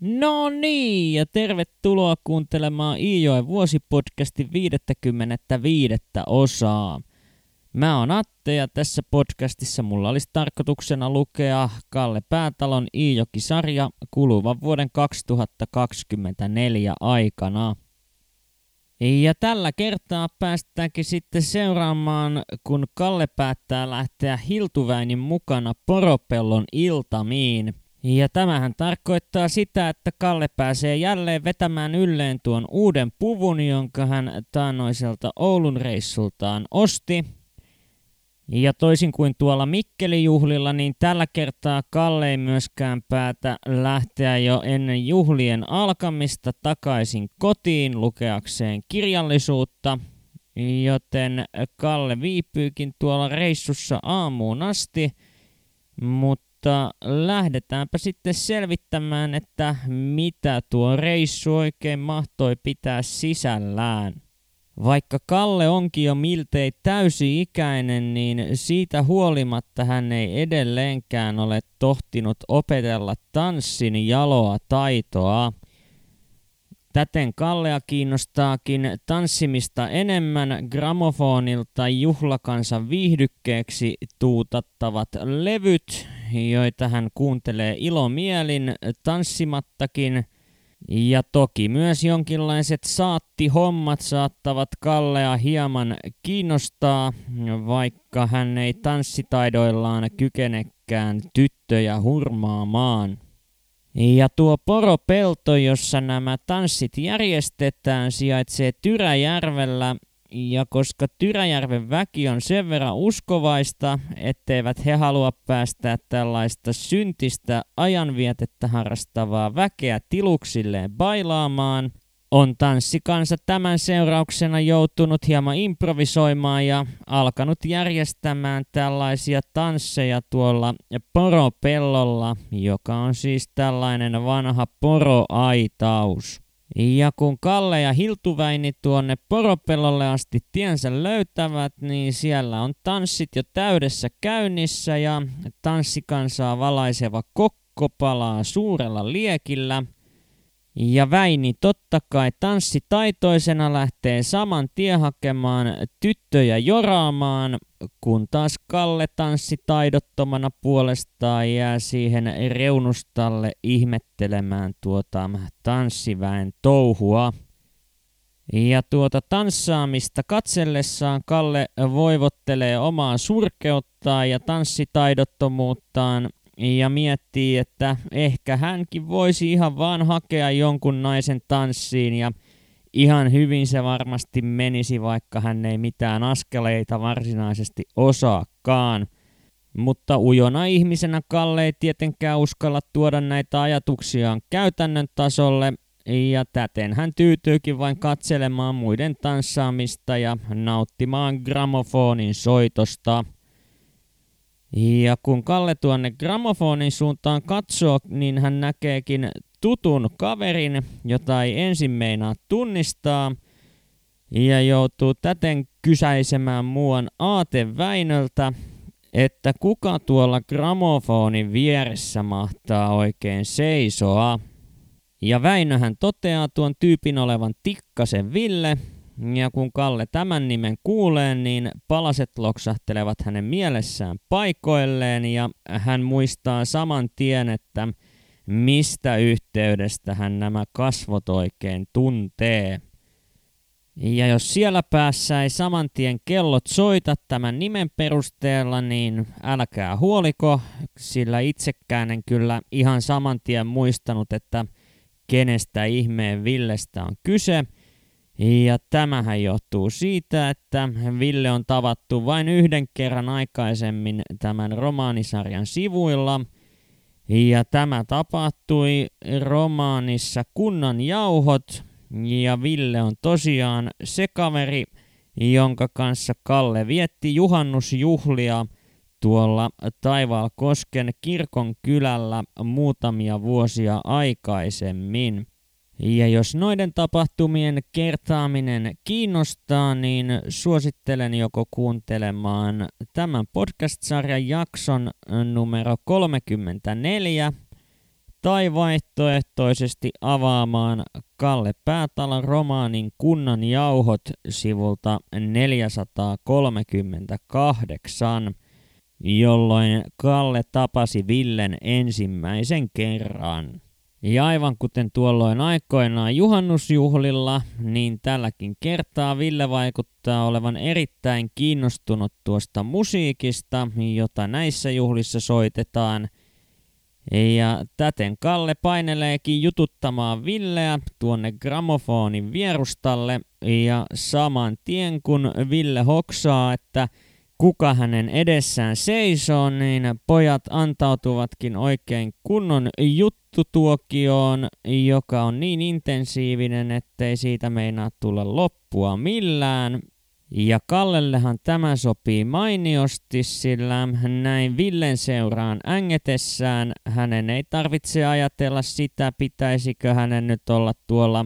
No niin, ja tervetuloa kuuntelemaan Iijoen vuosipodcastin 55. osaa. Mä oon Atte ja tässä podcastissa mulla olisi tarkoituksena lukea Kalle Päätalon Iijoki-sarja kuluvan vuoden 2024 aikana. Ja tällä kertaa päästäänkin sitten seuraamaan, kun Kalle päättää lähteä Hiltuväinin mukana Poropellon iltamiin – ja tämähän tarkoittaa sitä, että Kalle pääsee jälleen vetämään ylleen tuon uuden puvun, jonka hän taanoiselta Oulun reissultaan osti. Ja toisin kuin tuolla Mikkelijuhlilla, niin tällä kertaa Kalle ei myöskään päätä lähteä jo ennen juhlien alkamista takaisin kotiin lukeakseen kirjallisuutta, joten Kalle viipyykin tuolla reissussa aamuun asti, mutta mutta lähdetäänpä sitten selvittämään, että mitä tuo reissu oikein mahtoi pitää sisällään. Vaikka Kalle onkin jo miltei täysi-ikäinen, niin siitä huolimatta hän ei edelleenkään ole tohtinut opetella tanssin jaloa taitoa – Täten Kallea kiinnostaakin tanssimista enemmän gramofonilta juhlakansan viihdykkeeksi tuutattavat levyt, joita hän kuuntelee ilomielin tanssimattakin. Ja toki myös jonkinlaiset saattihommat saattavat Kallea hieman kiinnostaa, vaikka hän ei tanssitaidoillaan kykenekään tyttöjä hurmaamaan. Ja tuo poropelto, jossa nämä tanssit järjestetään, sijaitsee Tyräjärvellä ja koska Tyräjärven väki on sen verran uskovaista, etteivät he halua päästää tällaista syntistä ajanvietettä harrastavaa väkeä tiluksilleen bailaamaan, on tanssikansa tämän seurauksena joutunut hieman improvisoimaan ja alkanut järjestämään tällaisia tansseja tuolla poropellolla, joka on siis tällainen vanha poroaitaus. Ja kun Kalle ja Hiltuväini tuonne poropellolle asti tiensä löytävät, niin siellä on tanssit jo täydessä käynnissä ja tanssikansaa valaiseva kokko palaa suurella liekillä – ja Väini totta kai tanssitaitoisena lähtee saman tien hakemaan tyttöjä joraamaan, kun taas Kalle tanssitaidottomana puolestaan jää siihen reunustalle ihmettelemään tuota tanssiväen touhua. Ja tuota tanssaamista katsellessaan Kalle voivottelee omaa surkeuttaan ja tanssitaidottomuuttaan ja miettii, että ehkä hänkin voisi ihan vaan hakea jonkun naisen tanssiin ja ihan hyvin se varmasti menisi, vaikka hän ei mitään askeleita varsinaisesti osaakaan. Mutta ujona ihmisenä Kalle ei tietenkään uskalla tuoda näitä ajatuksiaan käytännön tasolle, ja täten hän tyytyykin vain katselemaan muiden tanssaamista ja nauttimaan gramofonin soitosta. Ja kun Kalle tuonne gramofonin suuntaan katsoo, niin hän näkeekin tutun kaverin, jota ei ensin meinaa tunnistaa, ja joutuu täten kysäisemään muuan Aate Väinöltä, että kuka tuolla gramofonin vieressä mahtaa oikein seisoa. Ja Väinöhän toteaa tuon tyypin olevan Tikkasen Ville, ja kun Kalle tämän nimen kuulee, niin palaset loksahtelevat hänen mielessään paikoilleen ja hän muistaa saman tien, että mistä yhteydestä hän nämä kasvot oikein tuntee. Ja jos siellä päässä ei saman tien kellot soita tämän nimen perusteella, niin älkää huoliko, sillä itsekään en kyllä ihan saman tien muistanut, että kenestä ihmeen Villestä on kyse – ja tämähän johtuu siitä, että Ville on tavattu vain yhden kerran aikaisemmin tämän romaanisarjan sivuilla. Ja tämä tapahtui romaanissa Kunnan jauhot. Ja Ville on tosiaan se kaveri, jonka kanssa Kalle vietti juhannusjuhlia tuolla Taivaalkosken kirkon kylällä muutamia vuosia aikaisemmin. Ja jos noiden tapahtumien kertaaminen kiinnostaa, niin suosittelen joko kuuntelemaan tämän podcast-sarjan jakson numero 34, tai vaihtoehtoisesti avaamaan Kalle Päätalon romaanin Kunnan jauhot sivulta 438, jolloin Kalle tapasi Villen ensimmäisen kerran. Ja aivan kuten tuolloin aikoinaan juhannusjuhlilla, niin tälläkin kertaa Ville vaikuttaa olevan erittäin kiinnostunut tuosta musiikista, jota näissä juhlissa soitetaan. Ja täten Kalle paineleekin jututtamaan Villeä tuonne gramofonin vierustalle ja saman tien kun Ville hoksaa, että kuka hänen edessään seisoo, niin pojat antautuvatkin oikein kunnon juttutuokioon, joka on niin intensiivinen, ettei siitä meinaa tulla loppua millään. Ja Kallellehan tämä sopii mainiosti, sillä näin Villen seuraan ängetessään hänen ei tarvitse ajatella sitä, pitäisikö hänen nyt olla tuolla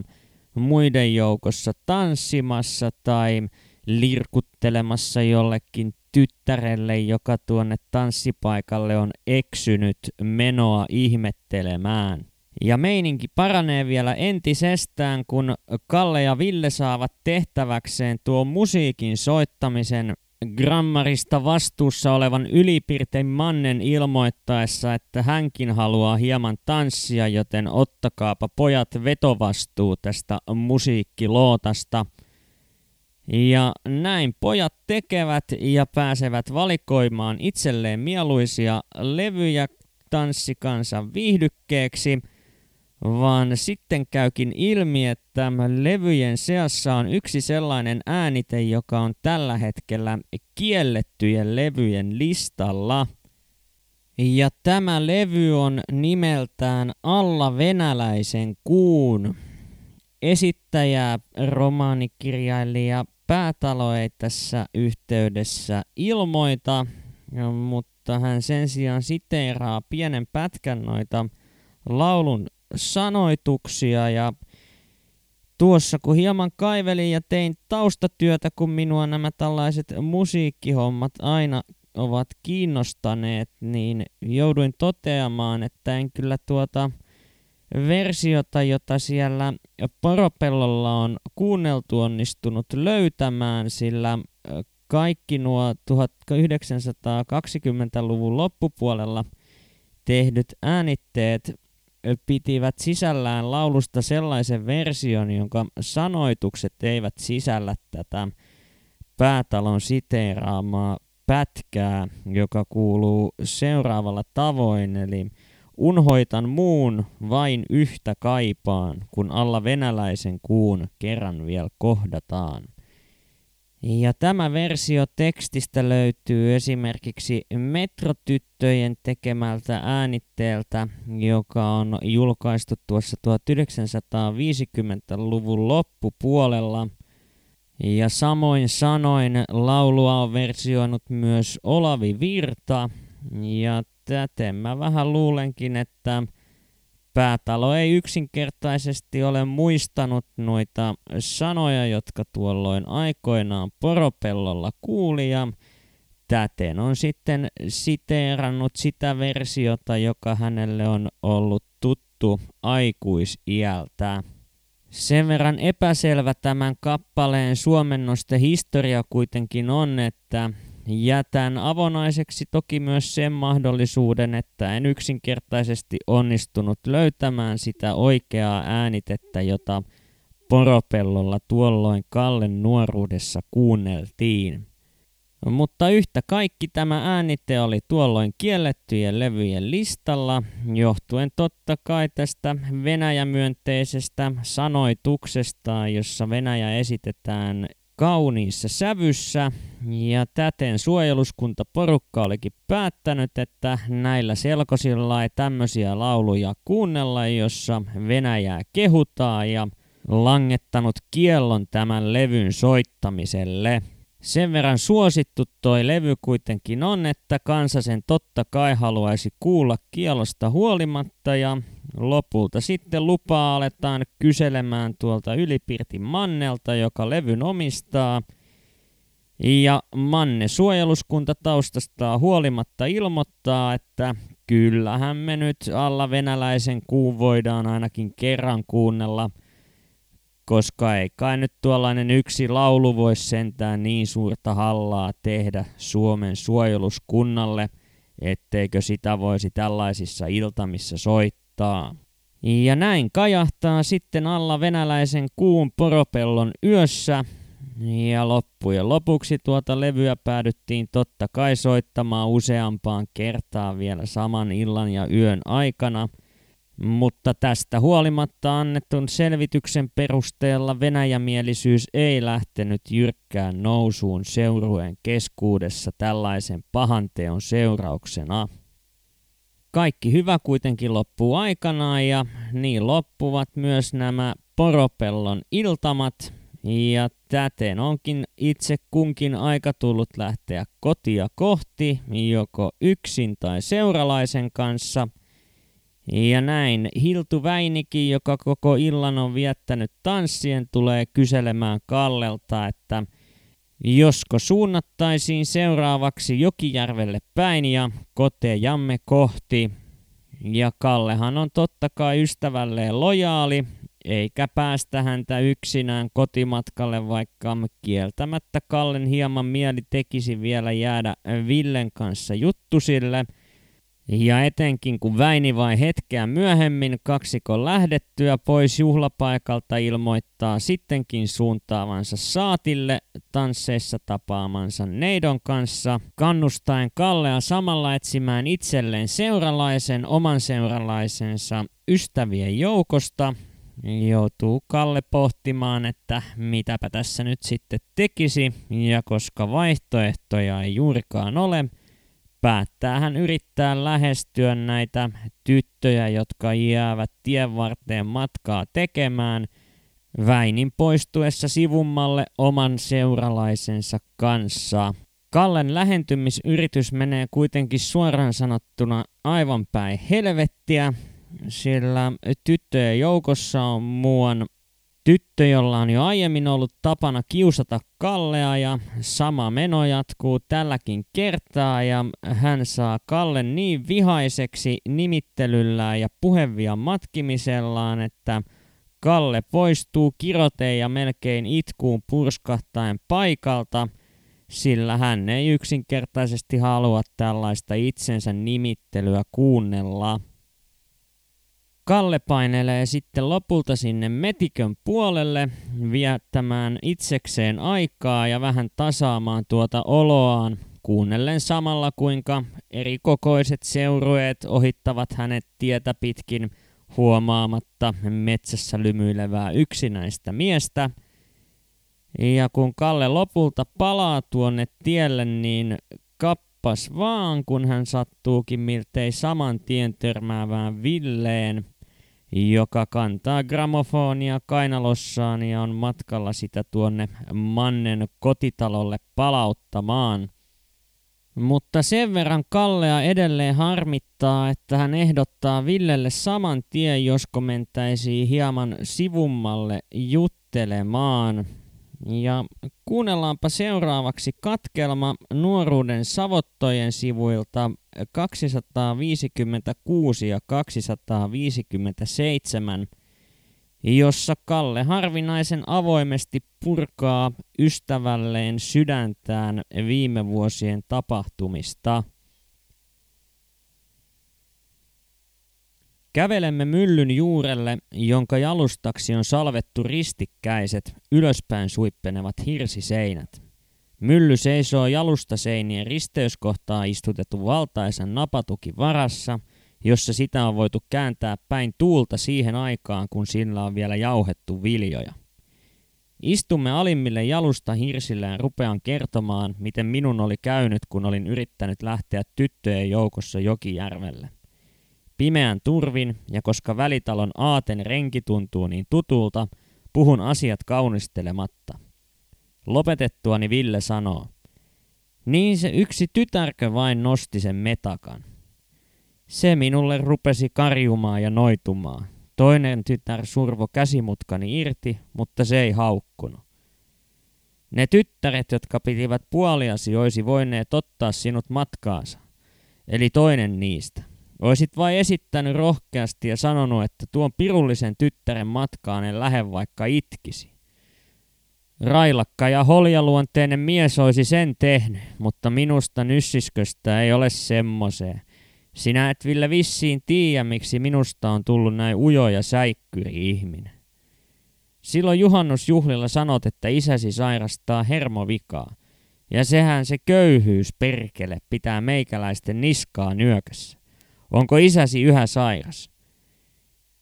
muiden joukossa tanssimassa tai lirkuttelemassa jollekin tyttärelle, joka tuonne tanssipaikalle on eksynyt menoa ihmettelemään. Ja meininki paranee vielä entisestään, kun Kalle ja Ville saavat tehtäväkseen tuo musiikin soittamisen grammarista vastuussa olevan ylipirtein mannen ilmoittaessa, että hänkin haluaa hieman tanssia, joten ottakaapa pojat vetovastuu tästä musiikkilootasta – ja näin pojat tekevät ja pääsevät valikoimaan itselleen mieluisia levyjä tanssikansan viihdykkeeksi, vaan sitten käykin ilmi, että levyjen seassa on yksi sellainen äänite, joka on tällä hetkellä kiellettyjen levyjen listalla. Ja tämä levy on nimeltään Alla venäläisen kuun. Esittäjä, romaanikirjailija Päätalo ei tässä yhteydessä ilmoita, mutta hän sen sijaan siteeraa pienen pätkän noita laulun sanoituksia. Ja tuossa kun hieman kaivelin ja tein taustatyötä, kun minua nämä tällaiset musiikkihommat aina ovat kiinnostaneet, niin jouduin toteamaan, että en kyllä tuota versiota, jota siellä Poropellolla on kuunneltu onnistunut löytämään, sillä kaikki nuo 1920-luvun loppupuolella tehdyt äänitteet pitivät sisällään laulusta sellaisen version, jonka sanoitukset eivät sisällä tätä päätalon siteeraamaa pätkää, joka kuuluu seuraavalla tavoin, eli Unhoitan muun vain yhtä kaipaan, kun alla venäläisen kuun kerran vielä kohdataan. Ja tämä versio tekstistä löytyy esimerkiksi Metrotyttöjen tekemältä äänitteeltä, joka on julkaistu tuossa 1950-luvun loppupuolella. Ja samoin sanoin laulua on versioinut myös Olavi Virta, ja täten mä vähän luulenkin, että päätalo ei yksinkertaisesti ole muistanut noita sanoja, jotka tuolloin aikoinaan poropellolla kuuli ja täten on sitten siteerannut sitä versiota, joka hänelle on ollut tuttu aikuisiältä. Sen verran epäselvä tämän kappaleen suomennoste historia kuitenkin on, että Jätän avonaiseksi toki myös sen mahdollisuuden, että en yksinkertaisesti onnistunut löytämään sitä oikeaa äänitettä, jota poropellolla tuolloin Kallen nuoruudessa kuunneltiin. Mutta yhtä kaikki tämä äänite oli tuolloin kiellettyjen levyjen listalla, johtuen totta kai tästä Venäjämyönteisestä sanoituksesta, jossa Venäjä esitetään kauniissa sävyssä ja täten suojeluskuntaporukka olikin päättänyt, että näillä selkosilla ei tämmöisiä lauluja kuunnella, jossa Venäjää kehutaan ja langettanut kiellon tämän levyn soittamiselle. Sen verran suosittu toi levy kuitenkin on, että kansa sen totta kai haluaisi kuulla kielosta huolimatta ja lopulta sitten lupaa aletaan kyselemään tuolta Ylipirtin Mannelta, joka levyn omistaa. Ja Manne suojeluskunta taustastaan huolimatta ilmoittaa, että kyllähän me nyt alla venäläisen kuun voidaan ainakin kerran kuunnella, koska ei kai nyt tuollainen yksi laulu voi sentään niin suurta hallaa tehdä Suomen suojeluskunnalle, etteikö sitä voisi tällaisissa iltamissa soittaa. Ja näin kajahtaa sitten alla venäläisen kuun poropellon yössä, ja loppujen lopuksi tuota levyä päädyttiin totta kai soittamaan useampaan kertaan vielä saman illan ja yön aikana, mutta tästä huolimatta annetun selvityksen perusteella venäjämielisyys ei lähtenyt jyrkkään nousuun seurueen keskuudessa tällaisen pahanteon seurauksena. Kaikki hyvä kuitenkin loppuu aikanaan ja niin loppuvat myös nämä Poropellon iltamat, ja täten onkin itse kunkin aika tullut lähteä kotia kohti, joko yksin tai seuralaisen kanssa. Ja näin Hiltu Väinikin, joka koko illan on viettänyt tanssien, tulee kyselemään Kallelta, että josko suunnattaisiin seuraavaksi Jokijärvelle päin ja kotejamme kohti. Ja Kallehan on totta kai ystävälleen lojaali, eikä päästä häntä yksinään kotimatkalle, vaikka kieltämättä Kallen hieman mieli tekisi vielä jäädä Villen kanssa juttusille. Ja etenkin kun Väini vai hetkeä myöhemmin kaksikon lähdettyä pois juhlapaikalta ilmoittaa sittenkin suuntaavansa saatille tansseissa tapaamansa Neidon kanssa, kannustaen Kallea samalla etsimään itselleen seuralaisen oman seuralaisensa ystävien joukosta, joutuu Kalle pohtimaan, että mitäpä tässä nyt sitten tekisi, ja koska vaihtoehtoja ei juurikaan ole, päättää hän yrittää lähestyä näitä tyttöjä, jotka jäävät tien varteen matkaa tekemään, Väinin poistuessa sivummalle oman seuralaisensa kanssa. Kallen lähentymisyritys menee kuitenkin suoraan sanottuna aivan päin helvettiä, sillä tyttöjen joukossa on muuan tyttö, jolla on jo aiemmin ollut tapana kiusata Kallea ja sama meno jatkuu tälläkin kertaa ja hän saa Kallen niin vihaiseksi nimittelyllään ja puhevia matkimisellaan, että Kalle poistuu kiroteen ja melkein itkuun purskahtaen paikalta, sillä hän ei yksinkertaisesti halua tällaista itsensä nimittelyä kuunnella. Kalle painelee sitten lopulta sinne metikön puolelle viettämään itsekseen aikaa ja vähän tasaamaan tuota oloaan, kuunnellen samalla kuinka eri kokoiset seurueet ohittavat hänet tietä pitkin huomaamatta metsässä lymyilevää yksinäistä miestä. Ja kun Kalle lopulta palaa tuonne tielle, niin kappas vaan, kun hän sattuukin miltei saman tien törmäävään Villeen – joka kantaa gramofonia kainalossaan ja on matkalla sitä tuonne Mannen kotitalolle palauttamaan. Mutta sen verran Kallea edelleen harmittaa, että hän ehdottaa Villelle saman tien, josko mentäisiin hieman sivummalle juttelemaan. Ja kuunnellaanpa seuraavaksi katkelma nuoruuden savottojen sivuilta 256 ja 257, jossa Kalle harvinaisen avoimesti purkaa ystävälleen sydäntään viime vuosien tapahtumista. Kävelemme myllyn juurelle, jonka jalustaksi on salvettu ristikkäiset, ylöspäin suippenevat hirsiseinät. Mylly seisoo jalustaseinien risteyskohtaa istutetun valtaisan napatuki varassa, jossa sitä on voitu kääntää päin tuulta siihen aikaan, kun sillä on vielä jauhettu viljoja. Istumme alimmille jalusta hirsillä ja rupean kertomaan, miten minun oli käynyt, kun olin yrittänyt lähteä tyttöjen joukossa Jokijärvelle. Pimeän turvin, ja koska välitalon aaten renki tuntuu niin tutulta, puhun asiat kaunistelematta. Lopetettuani Ville sanoo, niin se yksi tytärkö vain nosti sen metakan. Se minulle rupesi karjumaan ja noitumaan. Toinen tytär survo käsimutkani irti, mutta se ei haukkunut. Ne tyttäret, jotka pitivät puoliasi, olisi voineet ottaa sinut matkaansa. Eli toinen niistä Oisit vain esittänyt rohkeasti ja sanonut, että tuon pirullisen tyttären matkaan en lähde vaikka itkisi. Railakka ja holjaluonteinen mies olisi sen tehnyt, mutta minusta nyssisköstä ei ole semmoseen. Sinä et Ville vissiin tiedä, miksi minusta on tullut näin ujo ja säikkyri ihminen. Silloin juhannusjuhlilla sanot, että isäsi sairastaa hermovikaa. Ja sehän se köyhyys perkele pitää meikäläisten niskaa nyökässä. Onko isäsi yhä sairas?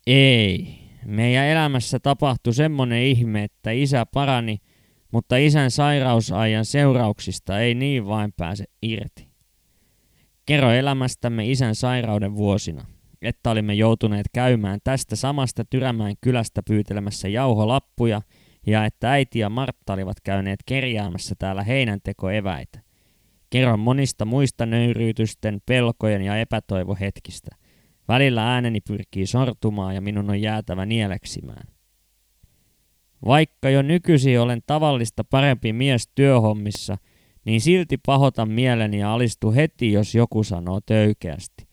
Ei. Meidän elämässä tapahtui semmonen ihme, että isä parani, mutta isän sairausajan seurauksista ei niin vain pääse irti. Kerro elämästämme isän sairauden vuosina, että olimme joutuneet käymään tästä samasta Tyrämäen kylästä pyytelemässä jauholappuja ja että äiti ja Martta olivat käyneet kerjäämässä täällä heinäntekoeväitä. Kerron monista muista nöyryytysten, pelkojen ja epätoivohetkistä. Välillä ääneni pyrkii sortumaan ja minun on jäätävä nieleksimään. Vaikka jo nykyisin olen tavallista parempi mies työhommissa, niin silti pahotan mieleni ja alistu heti, jos joku sanoo töykeästi.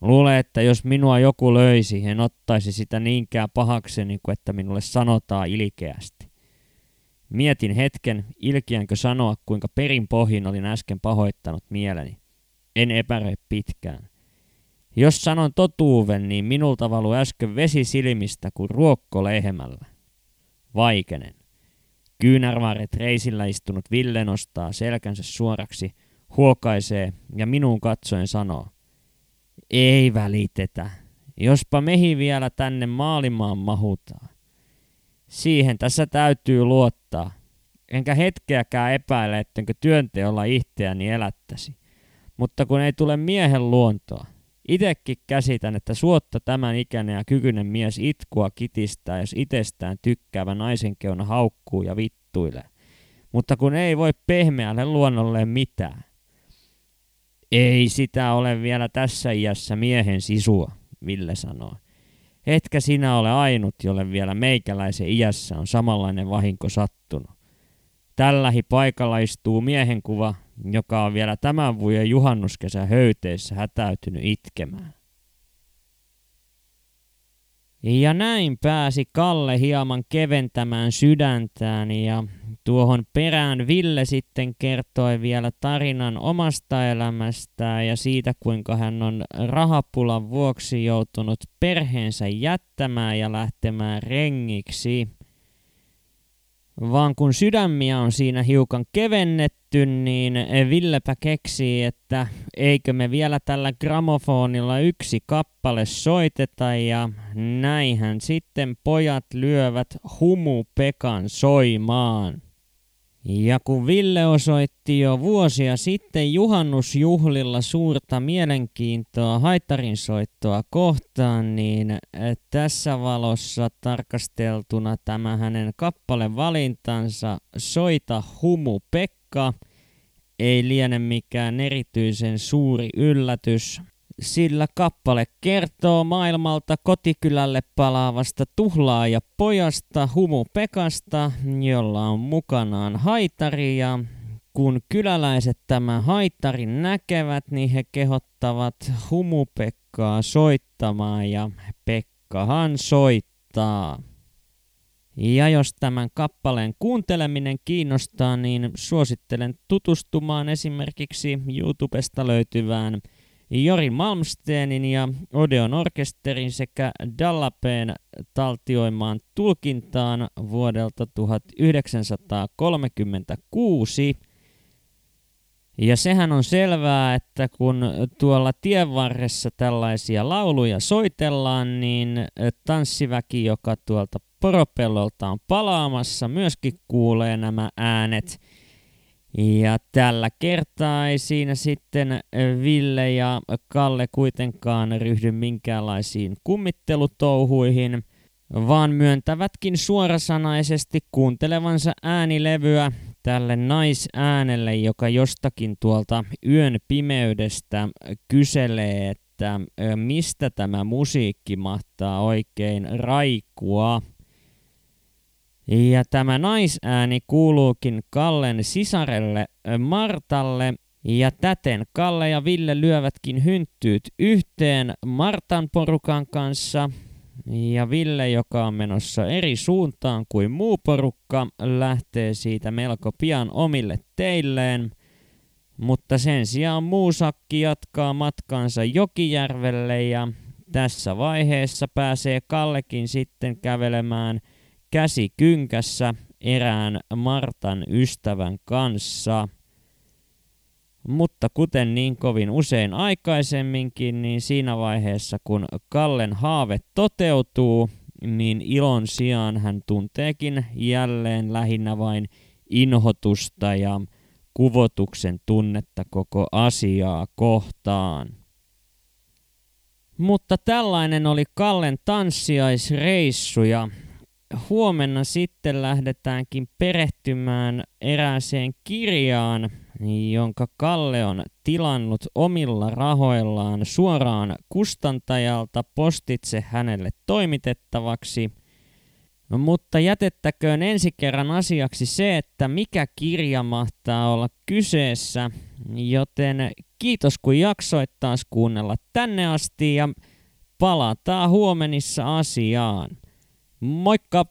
Luulen, että jos minua joku löisi, en ottaisi sitä niinkään pahakseni kuin että minulle sanotaan ilkeästi. Mietin hetken, ilkiänkö sanoa, kuinka perin pohjin olin äsken pahoittanut mieleni. En epäröi pitkään. Jos sanon totuuven, niin minulta valu äsken vesi silmistä kuin ruokko lehmällä. Vaikenen. Kyynärvaaret reisillä istunut Ville nostaa selkänsä suoraksi, huokaisee ja minuun katsoen sanoo. Ei välitetä. Jospa mehi vielä tänne maalimaan mahutaan. Siihen tässä täytyy luottaa. Enkä hetkeäkään epäile, ettenkö työnteolla itseäni elättäsi. Mutta kun ei tule miehen luontoa, Itekin käsitän, että suotta tämän ikäinen ja kykyinen mies itkua kitistää, jos itsestään tykkäävä naisen keuna haukkuu ja vittuilee. Mutta kun ei voi pehmeälle luonnolle mitään. Ei sitä ole vielä tässä iässä miehen sisua, Ville sanoo. Etkä sinä ole ainut, jolle vielä meikäläisen iässä on samanlainen vahinko sattunut. Tällähi paikalla istuu miehen kuva, joka on vielä tämän vuoden juhannuskesä höyteissä hätäytynyt itkemään. Ja näin pääsi Kalle hieman keventämään sydäntään ja tuohon perään Ville sitten kertoi vielä tarinan omasta elämästään ja siitä kuinka hän on rahapulan vuoksi joutunut perheensä jättämään ja lähtemään rengiksi vaan kun sydämiä on siinä hiukan kevennetty, niin Villepä keksii, että eikö me vielä tällä gramofonilla yksi kappale soiteta ja näinhän sitten pojat lyövät Humu Pekan soimaan. Ja kun Ville osoitti jo vuosia sitten juhannusjuhlilla suurta mielenkiintoa haitarin soittoa kohtaan, niin eh, tässä valossa tarkasteltuna tämä hänen kappalevalintansa Soita Humu Pekka ei liene mikään erityisen suuri yllätys sillä kappale kertoo maailmalta kotikylälle palaavasta tuhlaaja pojasta Humu Pekasta, jolla on mukanaan haitari ja kun kyläläiset tämän haitarin näkevät, niin he kehottavat Humu Pekkaa soittamaan ja Pekkahan soittaa. Ja jos tämän kappaleen kuunteleminen kiinnostaa, niin suosittelen tutustumaan esimerkiksi YouTubesta löytyvään Jori Malmsteenin ja Odeon orkesterin sekä Dallapeen taltioimaan tulkintaan vuodelta 1936. Ja sehän on selvää, että kun tuolla tienvarressa tällaisia lauluja soitellaan, niin tanssiväki, joka tuolta poropellolta on palaamassa, myöskin kuulee nämä äänet – ja tällä kertaa ei siinä sitten Ville ja Kalle kuitenkaan ryhdy minkäänlaisiin kummittelutouhuihin, vaan myöntävätkin suorasanaisesti kuuntelevansa äänilevyä tälle naisäänelle, joka jostakin tuolta yön pimeydestä kyselee, että mistä tämä musiikki mahtaa oikein raikua. Ja tämä naisääni kuuluukin Kallen sisarelle Martalle, Ja täten Kalle ja Ville lyövätkin hynttyyt yhteen Martan porukan kanssa. Ja Ville, joka on menossa eri suuntaan kuin muu porukka, lähtee siitä melko pian omille teilleen. Mutta sen sijaan muusakki jatkaa matkaansa Jokijärvelle ja tässä vaiheessa pääsee Kallekin sitten kävelemään käsi kynkässä erään Martan ystävän kanssa. Mutta kuten niin kovin usein aikaisemminkin, niin siinä vaiheessa kun Kallen haave toteutuu, niin ilon sijaan hän tunteekin jälleen lähinnä vain inhotusta ja kuvotuksen tunnetta koko asiaa kohtaan. Mutta tällainen oli Kallen tanssiaisreissu ja huomenna sitten lähdetäänkin perehtymään erääseen kirjaan, jonka Kalle on tilannut omilla rahoillaan suoraan kustantajalta postitse hänelle toimitettavaksi. No, mutta jätettäköön ensi kerran asiaksi se, että mikä kirja mahtaa olla kyseessä, joten kiitos kun jaksoit taas kuunnella tänne asti ja palataan huomenissa asiaan. Moikka!